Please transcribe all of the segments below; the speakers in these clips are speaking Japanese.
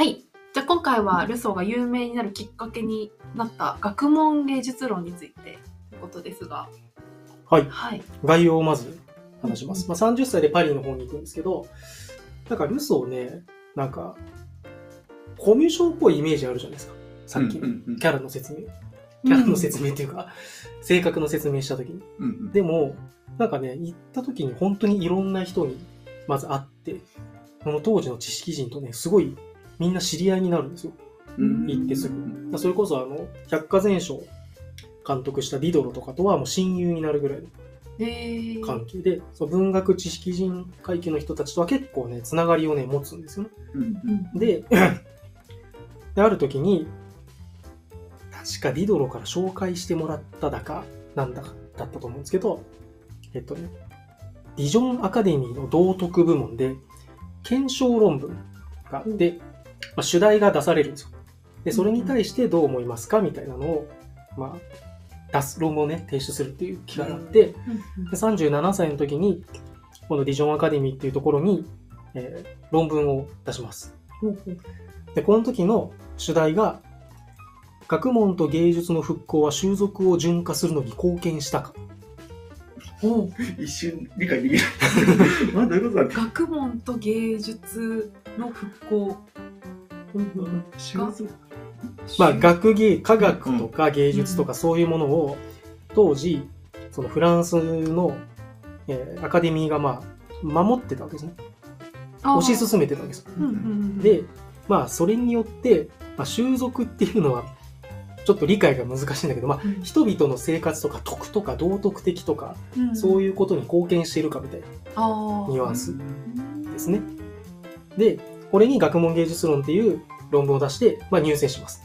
はい。じゃあ今回はルソーが有名になるきっかけになった学問芸術論についてということですが。はい。はい。概要をまず話します。まあ、30歳でパリの方に行くんですけど、なんかルソーね、なんか、コミュ障っぽいイメージあるじゃないですか。さっきのうんうんキャラの説明。キャラの説明っていうか、性格の説明した時に。うんうんでも、なんかね、行った時に本当にいろんな人にまず会って、この当時の知識人とね、すごいみんな知り合いになるんですよ。うん行ってすぐ。それこそあの、百科全書監督したディドロとかとはもう親友になるぐらいのえー、関係で、その文学知識人階級の人たちとは結構ね、つながりをね、持つんですよね。うんうんで、である時に、確かディドロから紹介してもらっただか、なんだかだったと思うんですけど、えっとね、ディジョンアカデミーの道徳部門で、検証論文があって、まあ、主題が出されるんですよ。で、それに対してどう思いますかみたいなのを、まあ、出す論文をね、提出するっていう機会があって、うんで37歳の時に、このディジョンアカデミーっていうところに、えー論文を出します。で、この時の主題が、学問と芸術の復興は習俗を純化するのに貢献したか。一瞬理解できない。まあどういうことだ学問と芸術の復興。仕事まあ、学芸、科学とか芸術とかそういうものを、当時、そのフランスの、えーアカデミーがまあ、守ってたわけですね。推し進めてたわけです。うんうんうん、で、まあ、それによって、まあ、習俗っていうのは、ちょっと理解が難しいんだけど、まあ、うん。人々の生活とか徳とか道徳的とか、うん、そういうことに貢献しているかみたいなニュアンスですね。で、これに学問芸術論っていう論文を出して、まあ、入選します。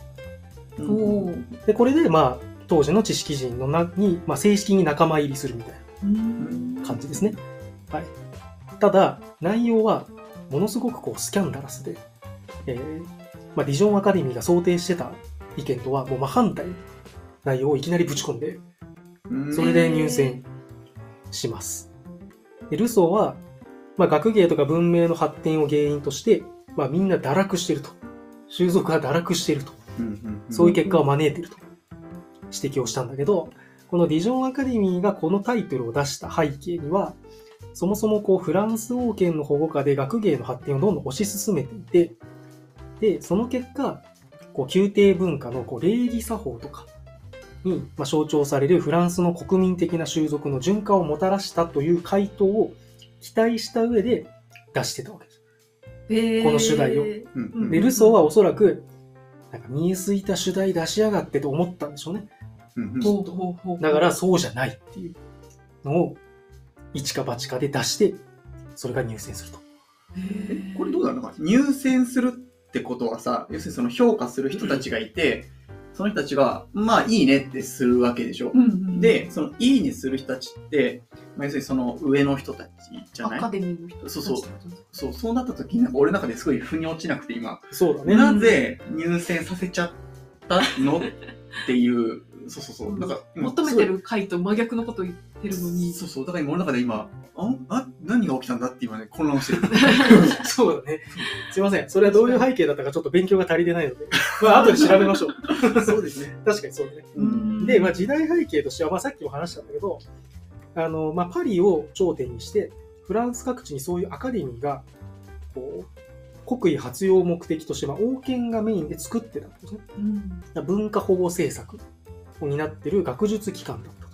で、これで、まあ、当時の知識人のなに、まあ、正式に仲間入りするみたいうんな感じですね。はい。ただ、内容は、ものすごくこう、スキャンダラスで、えーまあ、ディジョンアカデミーが想定してた意見とは、もう真反対の内容をいきなりぶち込んで、うんそれで入選します。でルソーは、まあ、学芸とか文明の発展を原因として、まあ、みんな堕落していると。習俗が堕落していると。そういう結果を招いていると指摘をしたんだけど、このディジョンアカデミーがこのタイトルを出した背景には、そもそもこうフランス王権の保護下で学芸の発展をどんどん推し進めていて、で、その結果、こう宮廷文化のこう礼儀作法とかに、まあ、象徴されるフランスの国民的な習俗の循化をもたらしたという回答を期待した上で出してたわけです。えーこの主題を。で、ルソーはおそらく、なんか見えすいた主題出しやがってと思ったんでしょうね。だからそうじゃないっていうのを一か八かで出して、それが入選すると。えこれどうだろうな入選するってことはさ、要するにその評価する人たちがいて、その人たちが、まあいいねってするわけでしょ。うんうん、で、そのいいねする人たちって、まあ、要するにその上の人たちじゃない？アカデミーの人そうそう。そう、そうなった時になんか俺の中ですごい腑に落ちなくて今、そうだね。なぜ入選させちゃったの？っていう、そうそうそう。なんか今求めてる回と真逆のこと言ってるのに。そうそう。だから今俺の中で今、ああ？何が起きたんだって今ね、混乱してる。そうだね。すいません。それはどういう背景だったかちょっと勉強が足りてないので、まあ後で調べましょう。そうですね。確かにそうだね。うんで、まあ時代背景としては、まあさっきも話したんだけど、あの、まあパリを頂点にして、フランス各地にそういうアカデミーが、こう、国威発揚を目的として、まあ王権がメインで作ってたんですね。うん文化保護政策を担ってる学術機関だったと。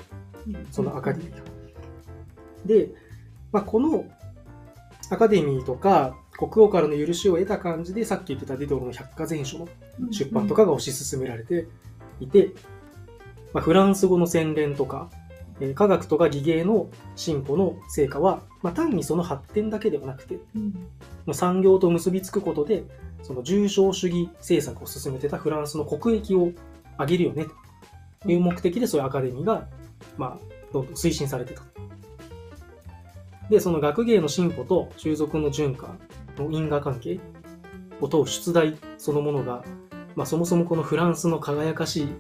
そのアカデミーが。で、まあ、このアカデミーとか国王からの許しを得た感じで、さっき言ってたディドロの百科全書の出版とかが推し進められていて、まあ、フランス語の洗練とか、えー科学とか技芸の進歩の成果は、まあ、単にその発展だけではなくて、うんもう産業と結びつくことで、その重商主義政策を進めてたフランスの国益を上げるよね、という目的でそういうアカデミーが、まあ、どんどん推進されてた。で、その学芸の進歩と習俗の順化の因果関係を問う出題そのものが、まあそもそもこのフランスの輝かしい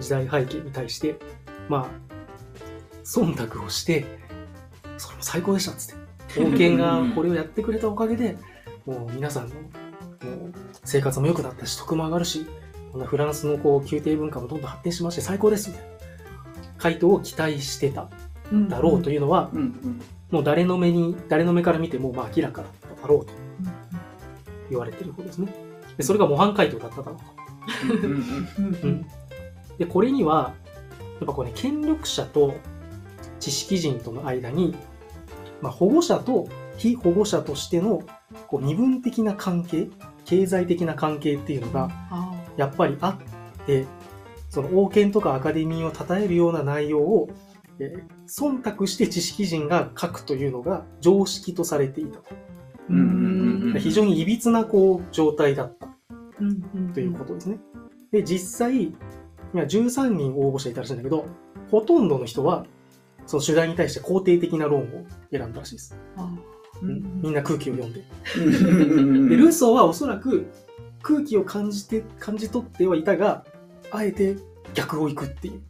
時代背景に対して、まあ、忖度をして、それも最高でしたっつって。王権がこれをやってくれたおかげで、もう皆さんのう生活も良くなったし、得も上がるし、こんなフランスのこう宮廷文化もどんどん発展しまして最高ですみたいな回答を期待してたうんだろうというのは、もう誰の目に、誰の目から見てもまあ明らかだっただろうと言われていることですね。で、それが模範回答だっただろうと。うんで、これには、やっぱこれ、ね、権力者と知識人との間に、まあ、保護者と非保護者としてのこう身分的な関係、経済的な関係っていうのが、あやっぱりあって、その王権とかアカデミーを称えるような内容を、えー忖度して知識人が書くというのが常識とされていたと。非常に歪なこう状態だったということですね。で、実際、いや13人応募者いたらしいんだけど、ほとんどの人は、その主題に対して肯定的な論を選んだらしいです。あうんみんな空気を読んで。う んで、ルーソーはおそらく空気を感じて、感じ取ってはいたが、あえて逆を行くっていう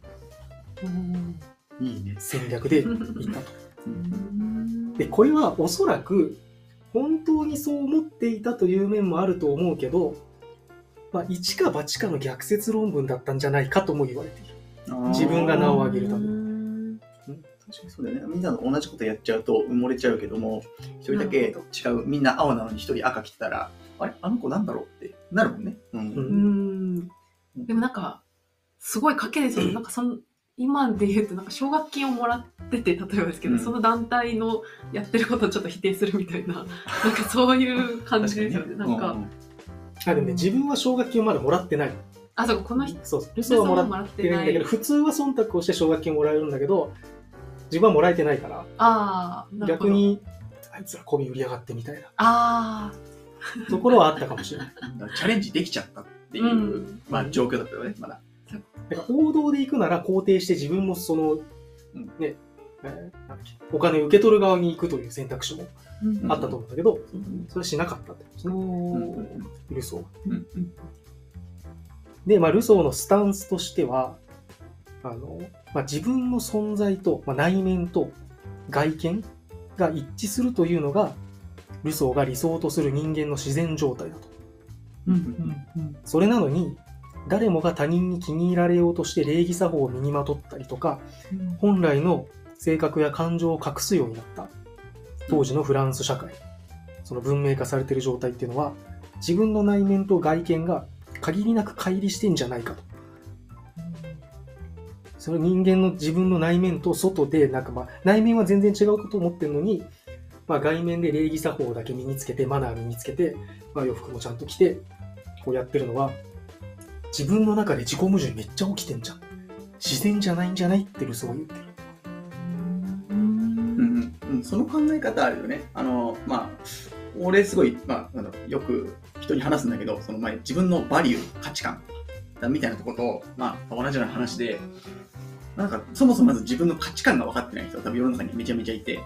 ーいいね。戦略で行ったと。うんで、これはおそらく本当にそう思っていたという面もあると思うけど、まあ、一か八かの逆説論文だったんじゃないかとも言われている。自分が名を上げるためにうん確かにそうだよね。みんなの同じことやっちゃうと埋もれちゃうけども、一人だけ違なう、みんな青なのに一人赤着てたら、あれ？あの子なんだろうってなるもんね。うん。うんうんでもなんか、すごい賭けですよね。なんかその、今で言うとなんか奨学金をもらってて、例えばですけど、うんその団体のやってることをちょっと否定するみたいな、なんかそういう感じですよね。なんか、あ、でもね、自分は奨学金をまだもらってない。あ、そうか、この人、そうそう。ルソーはもらっっててなないいんだけど、普通は忖度をして奨学金をもらえるんだけど、自分はもらえてないから、ああ、なるほど逆。に、あいつら媚び売りやがってみたいなあ ところはあったかもしれない。だからチャレンジできちゃったっていう、うんまあ状況だったよね、まだ。だから王道で行くなら肯定して自分もその、うんね、お金を受け取る側に行くという選択肢もあ。あったと思うんだけど、うんそれはしなかったってことですね、ルソーは。うんで、まあ、ルソーのスタンスとしては、あの、まあ、自分の存在と、まあ、内面と外見が一致するというのが、ルソーが理想とする人間の自然状態だと。うんうんうん。それなのに、誰もが他人に気に入られようとして礼儀作法を身にまとったりとか、本来の性格や感情を隠すようになった。当時のフランス社会、その文明化されている状態っていうのは、自分の内面と外見が限りなく乖離してんじゃないかと。その人間の自分の内面と外で、なんかまあ、内面は全然違うことを思ってるのに、まあ外面で礼儀作法だけ身につけて、マナー身につけて、まあ洋服もちゃんと着て、こうやってるのは、自分の中で自己矛盾めっちゃ起きてんじゃん。自然じゃないんじゃないってルソーは言ってる。うんうんうんうん、その考え方あるよね。あの、まあ、俺すごい、まあ、なんだろうよく人に話すんだけど、その前自分のバリュー、価値観みたいなところと、まあ、同じような話で、なんか、そもそもまず自分の価値観が分かってない人多分世の中にめちゃめちゃいて、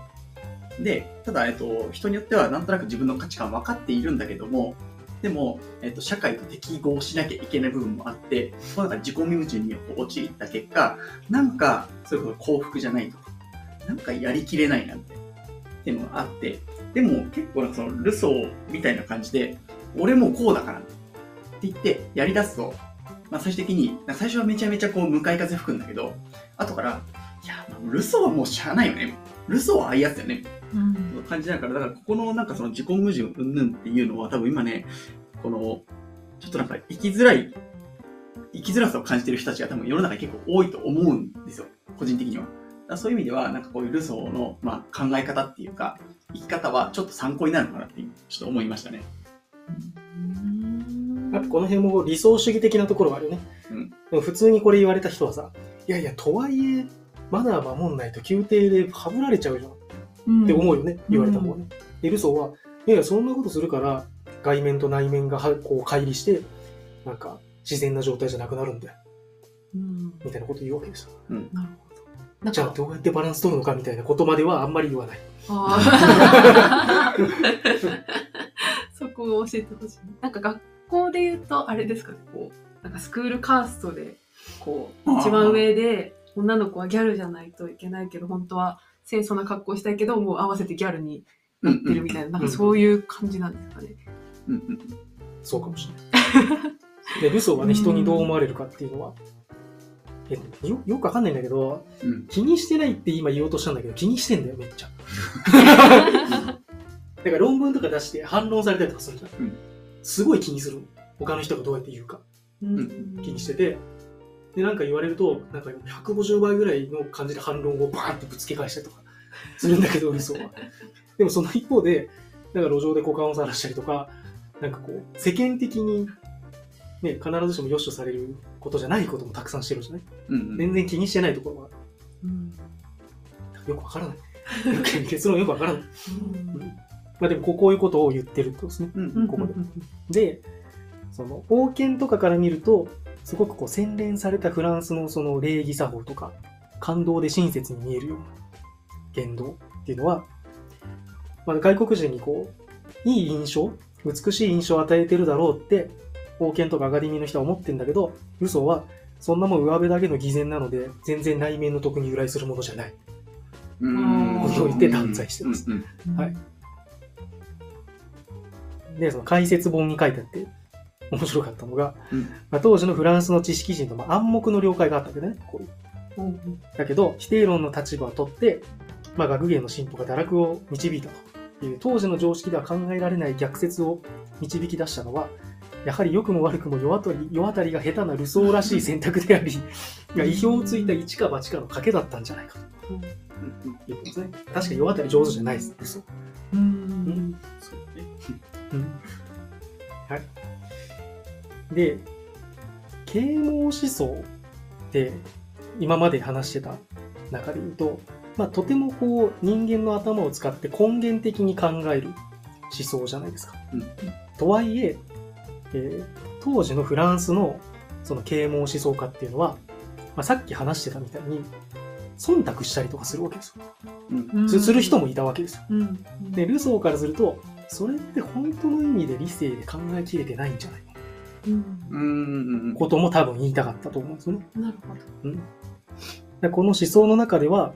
で、ただ、えっと、人によってはなんとなく自分の価値観分かっているんだけども、でも、えっと、社会と適合しなきゃいけない部分もあって、その中自己矛盾に陥った結果、なんか、それこそ幸福じゃないとか、なんかやりきれないなって、っていうのがあって、でも結構なんかそのルソーみたいな感じで、俺もこうだからって言ってやり出すと、まあ最終的に、最初はめちゃめちゃこう向かい風吹くんだけど、後から、いや、ルソーはもうしゃあないよね。ルソーはああいうやつだよね。うん感じだから、だからここのなんかその自己矛盾云々っていうのは多分今ね、この、ちょっとなんか生きづらい、生きづらさを感じてる人たちが多分世の中に結構多いと思うんですよ。個人的には。だからそういう意味では、なんかこういうルソーの、まあ、考え方っていうか、生き方はちょっと参考になるのかなっていうちょっと思いましたね。やっぱこの辺も理想主義的なところがあるよね。うん普通にこれ言われた人はさ、いやいや、とはいえ、マナー守んないと宮廷ではぶられちゃうじゃんうんって思うよね、言われた方がね。で、ルソーは、いやいや、そんなことするから、外面と内面がはこう乖離して、なんか、自然な状態じゃなくなるんだよ、うんみたいなこと言うわけですよ。なるほど。じゃあ、か、どうやってバランス取るのかみたいなことまではあんまり言わない。そこを教えてほしい。なんか学校で言うと、あれですかね、こう、なんかスクールカーストで、こう、一番上で、女の子はギャルじゃないといけないけど、本当は清楚な格好したいけど、もう合わせてギャルになってるみたいな、なんかそういう感じなんですかね。うんうんそうかもしれない。で、ルソーはね、人にどう思われるかっていうのは、えよよくわかんないんだけど、うん。気にしてないって今言おうとしたんだけど、気にしてんだよ、めっちゃ。だから論文とか出して反論されたりとかするじゃん。うんすごい気にするの。他の人がどうやって言うかうん気にしてて、で、なんか言われると、なんか150倍ぐらいの感じで反論をバーンってぶつけ返したりとかするんだけど、嘘は。でもその一方で、なんか路上で股間を晒したりとか、なんかこう、世間的に、ね、必ずしも良しとされることじゃないこともたくさんしてるじゃない？うん。全然気にしてないところはうんよくわからない。結論よくわからない。うんまあでもこうこういうことを言ってるってことですね。うん。ここでで、その、王権とかから見ると、すごくこう洗練されたフランスのその礼儀作法とか、感動で親切に見えるような言動っていうのは、まあ、外国人にこう、いい印象、美しい印象を与えてるだろうって、王権とかアカデミーの人は思ってんだけど、嘘は、そんなもん上辺だけの偽善なので、全然内面の徳に由来するものじゃない。うん。ここにおいて断罪してます。はい。で、その解説本に書いてあって、面白かったのが、うんまあ、当時のフランスの知識人とまあ暗黙の了解があったわけだね。こういううんだけど、否定論の立場を取って、まあ、学芸の進歩が堕落を導いたという、当時の常識では考えられない逆説を導き出したのは、やはり良くも悪くも世渡り世渡りが下手なルソーらしい選択であり、が意表をついた一か八かの賭けだったんじゃないかとうん。いうことですね。確かに世渡り上手じゃないです、ルソー。で、啓蒙思想って今まで話してた中で言うと、まあ、とてもこう人間の頭を使って根源的に考える思想じゃないですか。うんとはいええー当時のフランスのその啓蒙思想家っていうのは、まあ、さっき話してたみたいに忖度したりとかするわけですよ。うん。すする人もいたわけですよ。うんで、ルソーからすると、それって本当の意味で理性で考えきれてないんじゃないのうんうん。うん。ことも多分言いたかったと思うんですよね。なるほどでこの思想の中では、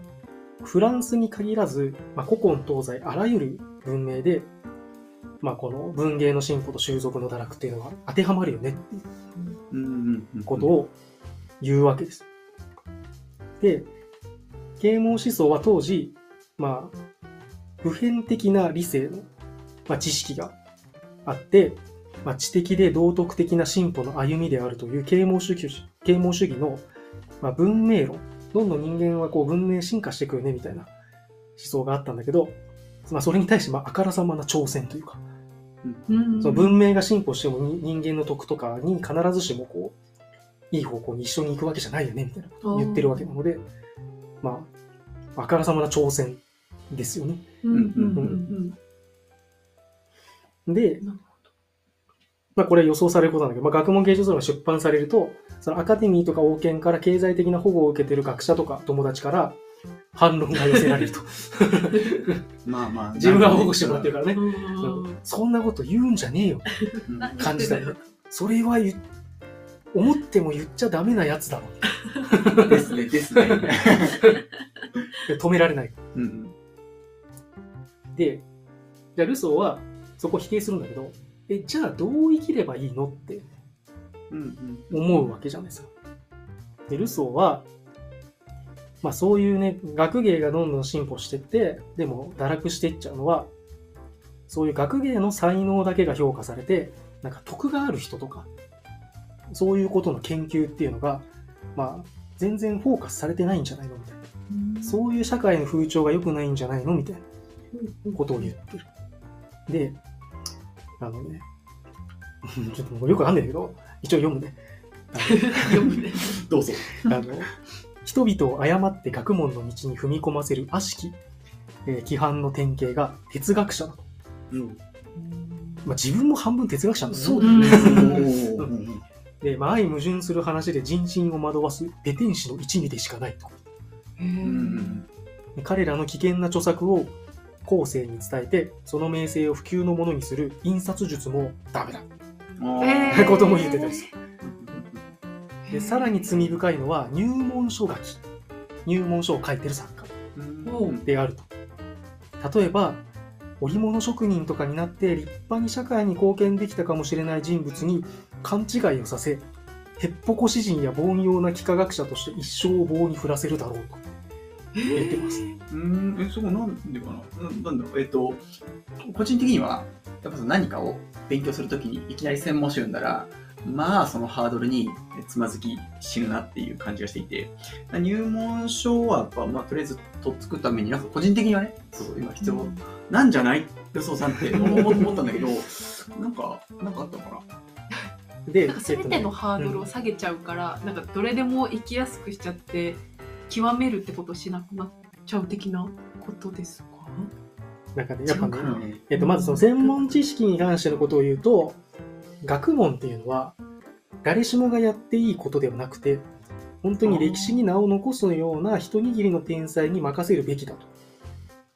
フランスに限らず、まあ、古今東西あらゆる文明で、まあ、この文芸の進歩と習俗の堕落っていうのは当てはまるよねっていううん。うん。ことを言うわけです。で、啓蒙思想は当時、まあ、普遍的な理性の、まあ、知識があって、まあ、知的で道徳的な進歩の歩みであるという啓蒙主義啓蒙主義の、まあ、文明論、どんどん人間はこう文明進化していくよねみたいな思想があったんだけど、まあ、それに対してまああからさまな挑戦というか、うんその文明が進歩してもに人間の徳とかに必ずしもこう、いい方向に一緒に行くわけじゃないよね、みたいなことを言ってるわけなので、まあ、あからさまな挑戦ですよね。うんうんうんでなる、まあこれは予想されることなんだけど、まあ学問芸術論が出版されると、そのアカデミーとか王権から経済的な保護を受けてる学者とか友達から反論が寄せられると。まあまあ。自分が保護してもらってるからね。そんなこと言うんじゃねえよ。感じだよね。それは言っ思っても言っちゃダメなやつだろ。ですね、ですね。で止められない。うん。で、じゃあルソーはそこ否定するんだけど、え、じゃあどう生きればいいのってうん。思うわけじゃないですか。で、ルソーは、まあそういうね、学芸がどんどん進歩してって、でも堕落していっちゃうのは、そういう学芸の才能だけが評価されて、なんか徳がある人とか、そういうことの研究っていうのが、まあ全然フォーカスされてないんじゃないのみたいな。そういう社会の風潮が良くないんじゃないのみたいな。ことを言ってる。で、あのね、ちょっともうよくわかんないけど、一応読むね。あ読むねどうぞ。のあの人々を誤って学問の道に踏み込ませる悪しき、えー規範の典型が哲学者だと。うん。まあ、自分も半分哲学者なんだよそうだよねおー で、まあ、相矛盾する話で人心を惑わすペテン師の一味でしかないと。うん。で彼らの危険な著作を後世に伝えて、その名声を普及のものにする印刷術もダメだ。へーことも言ってたりする。で、さらに罪深いのは入門書書き。入門書を書いてる作家であると。例えば、織物職人とかになって立派に社会に貢献できたかもしれない人物に勘違いをさせ、へっぽこ詩人や凡庸な幾何学者として一生を棒に振らせるだろうと言ってます。うーん、え、そこなんでかな？ななんだろう、えっ、と、個人的には、やっぱ何かを勉強するときにいきなり専門誌読んだら、まあそのハードルにつまずき死ぬなっていう感じがしていて、入門書はやっぱ、まあとりあえずとっつくために、なんか個人的にはね、そう、今必要なんじゃない？予想さんって思思ったんだけど、なんか、なんかあったのかな？で、なんか全てのハードルを下げちゃうから、なんかどれでも生きやすくしちゃって極めるってことをしなくなっちゃう的なことですか？なんかね、やっぱねえっと、まずその専門知識に関してのことを言うと、学問っていうのは、誰しもがやっていいことではなくて、本当に歴史に名を残すような一握りの天才に任せるべきだ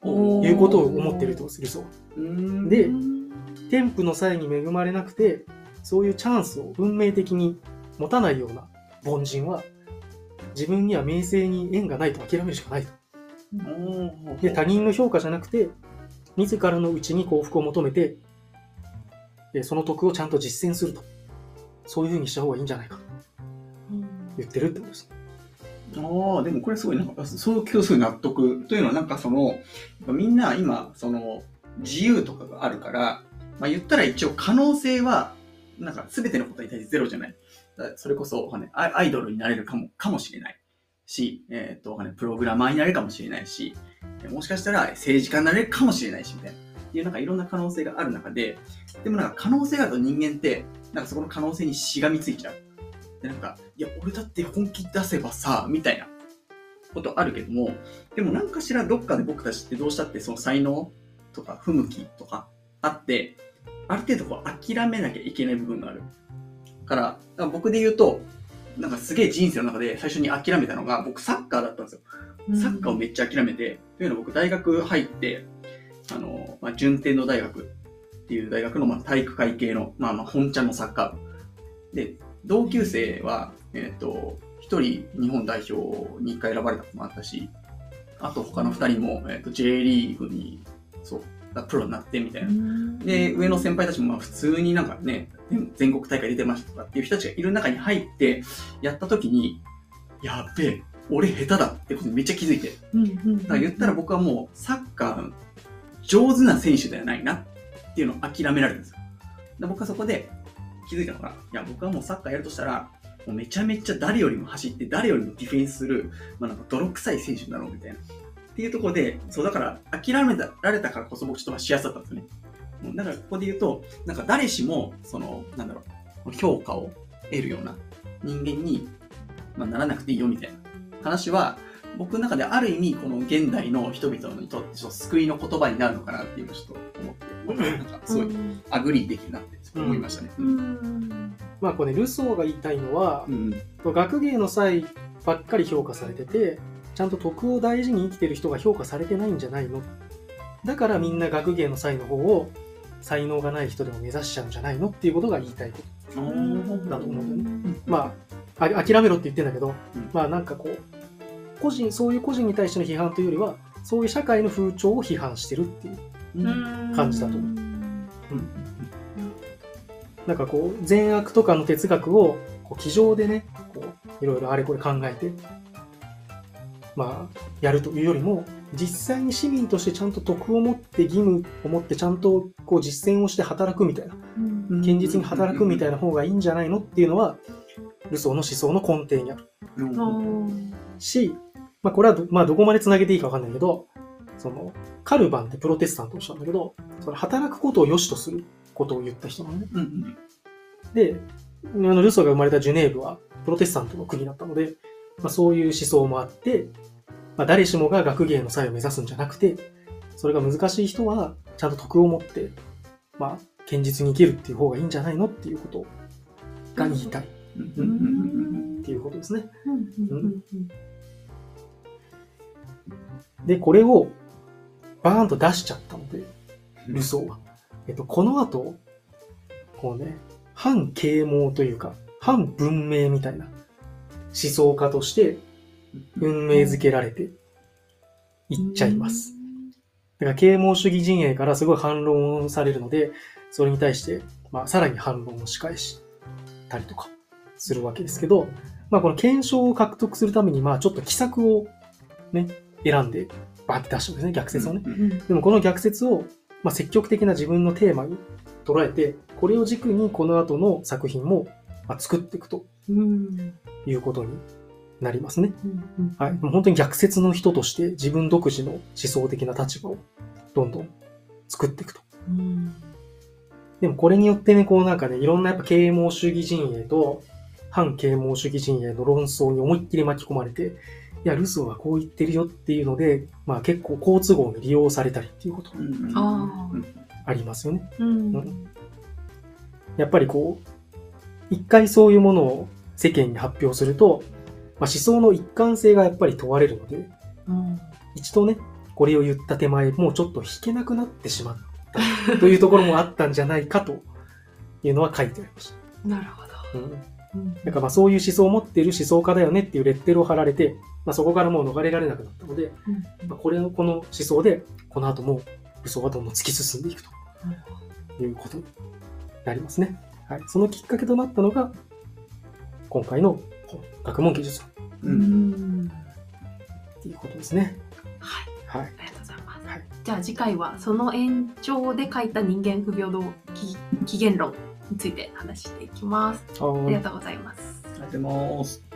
ということを思ってるとするそう。でうん。添付の際に恵まれなくて、そういうチャンスを運命的に持たないような凡人は、自分には名声に縁がないと諦めるしかないと。で、他人の評価じゃなくて、自らのうちに幸福を求めて、でその徳をちゃんと実践すると。そういうふうにした方がいいんじゃないかと言ってるってことです。ああ、でもこれすごい、なんか、そういうすごい納得。というのは、なんかその、みんな今、その、自由とかがあるから、まあ言ったら一応可能性は、なんか全てのことに対してゼロじゃない？それこそ、わかんないアイドルになれるかも、かもしれないし、えっ、と、わかんないプログラマーになれるかもしれないし、もしかしたら政治家になれるかもしれないし、みたいな。っていうなんかいろんな可能性がある中で、でもなんか可能性があると人間って、なんかそこの可能性にしがみついちゃう。で、なんか、いや、俺だって本気出せばさ、みたいなことあるけども、でも何かしらどっかで僕たちってどうしたってその才能とか不向きとかあって、ある程度こう諦めなきゃいけない部分がある。から、だから僕で言うと、なんかすげえ人生の中で最初に諦めたのが、僕サッカーだったんですよ。サッカーをめっちゃ諦めて、というのは僕大学入って、あの、まあ、順天堂大学っていう大学のまあ体育会系の、まあまあ本ちゃんのサッカー部。で、同級生は、えっ、と、一人日本代表に一回選ばれたこともあったし、あと他の二人も、えっ、と、J リーグに、そう、プロになってみたいな。で、上の先輩たちもまあ普通になんかね、全国大会出てましたとかっていう人たちがいる中に入って、やった時に、やっべえ、俺下手だってことにめっちゃ気づいて。だから言ったら僕はもうサッカー上手な選手ではないなっていうのを諦められるんですよ。で僕はそこで気づいたのが、いや僕はもうサッカーやるとしたら、もうめちゃめちゃ誰よりも走って誰よりもディフェンスする、まあなんか泥臭い選手になろうみたいな。っていうところで、そうだから諦められたからこそ僕ちょっとしやすかったんですよね。うんだからここで言うと、なんか誰しも、その、なんだろう、評価を得るような人間に、まあ、ならなくていいよみたいな話は、僕の中である意味、この現代の人々にとってちょっと救いの言葉になるのかなっていうのをちょっと思って、僕はなんかすごいagree できるなって思いましたね。うん。まあこれ、ルソーが言いたいのはう、ん。学芸の才ばっかり評価されてて、ちゃんと徳を大事に生きてる人が評価されてないんじゃないの？だからみんな学芸の才の方を才能がない人でも目指しちゃうんじゃないのっていうことが言いたいこと。だと思うんだよね。まあ、あ諦めろって言ってんだけど、うんまあなんかこう、個人、そういう個人に対しての批判というよりは、そういう社会の風潮を批判してるっていう。うん感じだと思ううんなんかこう、善悪とかの哲学を、こう、机上でね、こう、いろいろあれこれ考えて、まあ、やるというよりも、実際に市民としてちゃんと徳を持って義務を持ってちゃんとこう実践をして働くみたいな、現実に働くみたいな方がいいんじゃないのっていうのは、ルソーの思想の根底にある。うんし、まあこれはど、まあどこまで繋げていいかわかんないけど、その、カルバンってプロテスタントの人なんだけど、その働くことを良しとすることを言った人なのね。うんで、あのルソーが生まれたジュネーブはプロテスタントの国だったので、まあ、そういう思想もあって、まあ、誰しもが学芸の際を目指すんじゃなくて、それが難しい人はちゃんと徳を持って、まあ、堅実に生きるっていう方がいいんじゃないのっていうことが言いたい。っていうことですね。で、これをバーンと出しちゃったので、ルソーは。えっと、この後、こうね、反啓蒙というか、反文明みたいな想家として運命づけられていっちゃいます。から啓蒙主義陣営からすごい反論をされるので、それに対して、まあ、さらに反論を仕返したりとかするわけですけど、まあ、この検証を獲得するために、まあ、ちょっと奇策をね、選んで、バーって出したんですね、逆説をね。でもこの逆説を、まあ、積極的な自分のテーマに捉えて、これを軸にこの後の作品も、まあ、作っていくとうんいうことになりますね。うんはい。もう本当に逆説の人として自分独自の思想的な立場をどんどん作っていくと。うんでもこれによってね、こうなんかね、いろんなやっぱ啓蒙主義陣営と反啓蒙主義陣営の論争に思いっきり巻き込まれて、いや、ルソーはこう言ってるよっていうので、まあ結構好都合に利用されたりっていうことありますよね。うんうんやっぱりこう、一回そういうものを世間に発表すると、まあ、思想の一貫性がやっぱり問われるので、うん一度ね、これを言った手前、もうちょっと弾けなくなってしまったというところもあったんじゃないかというのは書いてありましなるほど。た。うん。うんだからまあそういう思想を持っている思想家だよねっていうレッテルを貼られて、まあ、そこからもう逃れられなくなったので、うんまあ、これのこの思想で、この後も武装がどんどん突き進んでいくということになりますね。はい。そのきっかけとなったのが、今回の本学問技術ううんんっていうことですね。はい、はい。ありがとうございます。はいじゃあ次回はその延長で書いた人間不平等起起源論について話していきます。ありがとうございます。ありがとうございます。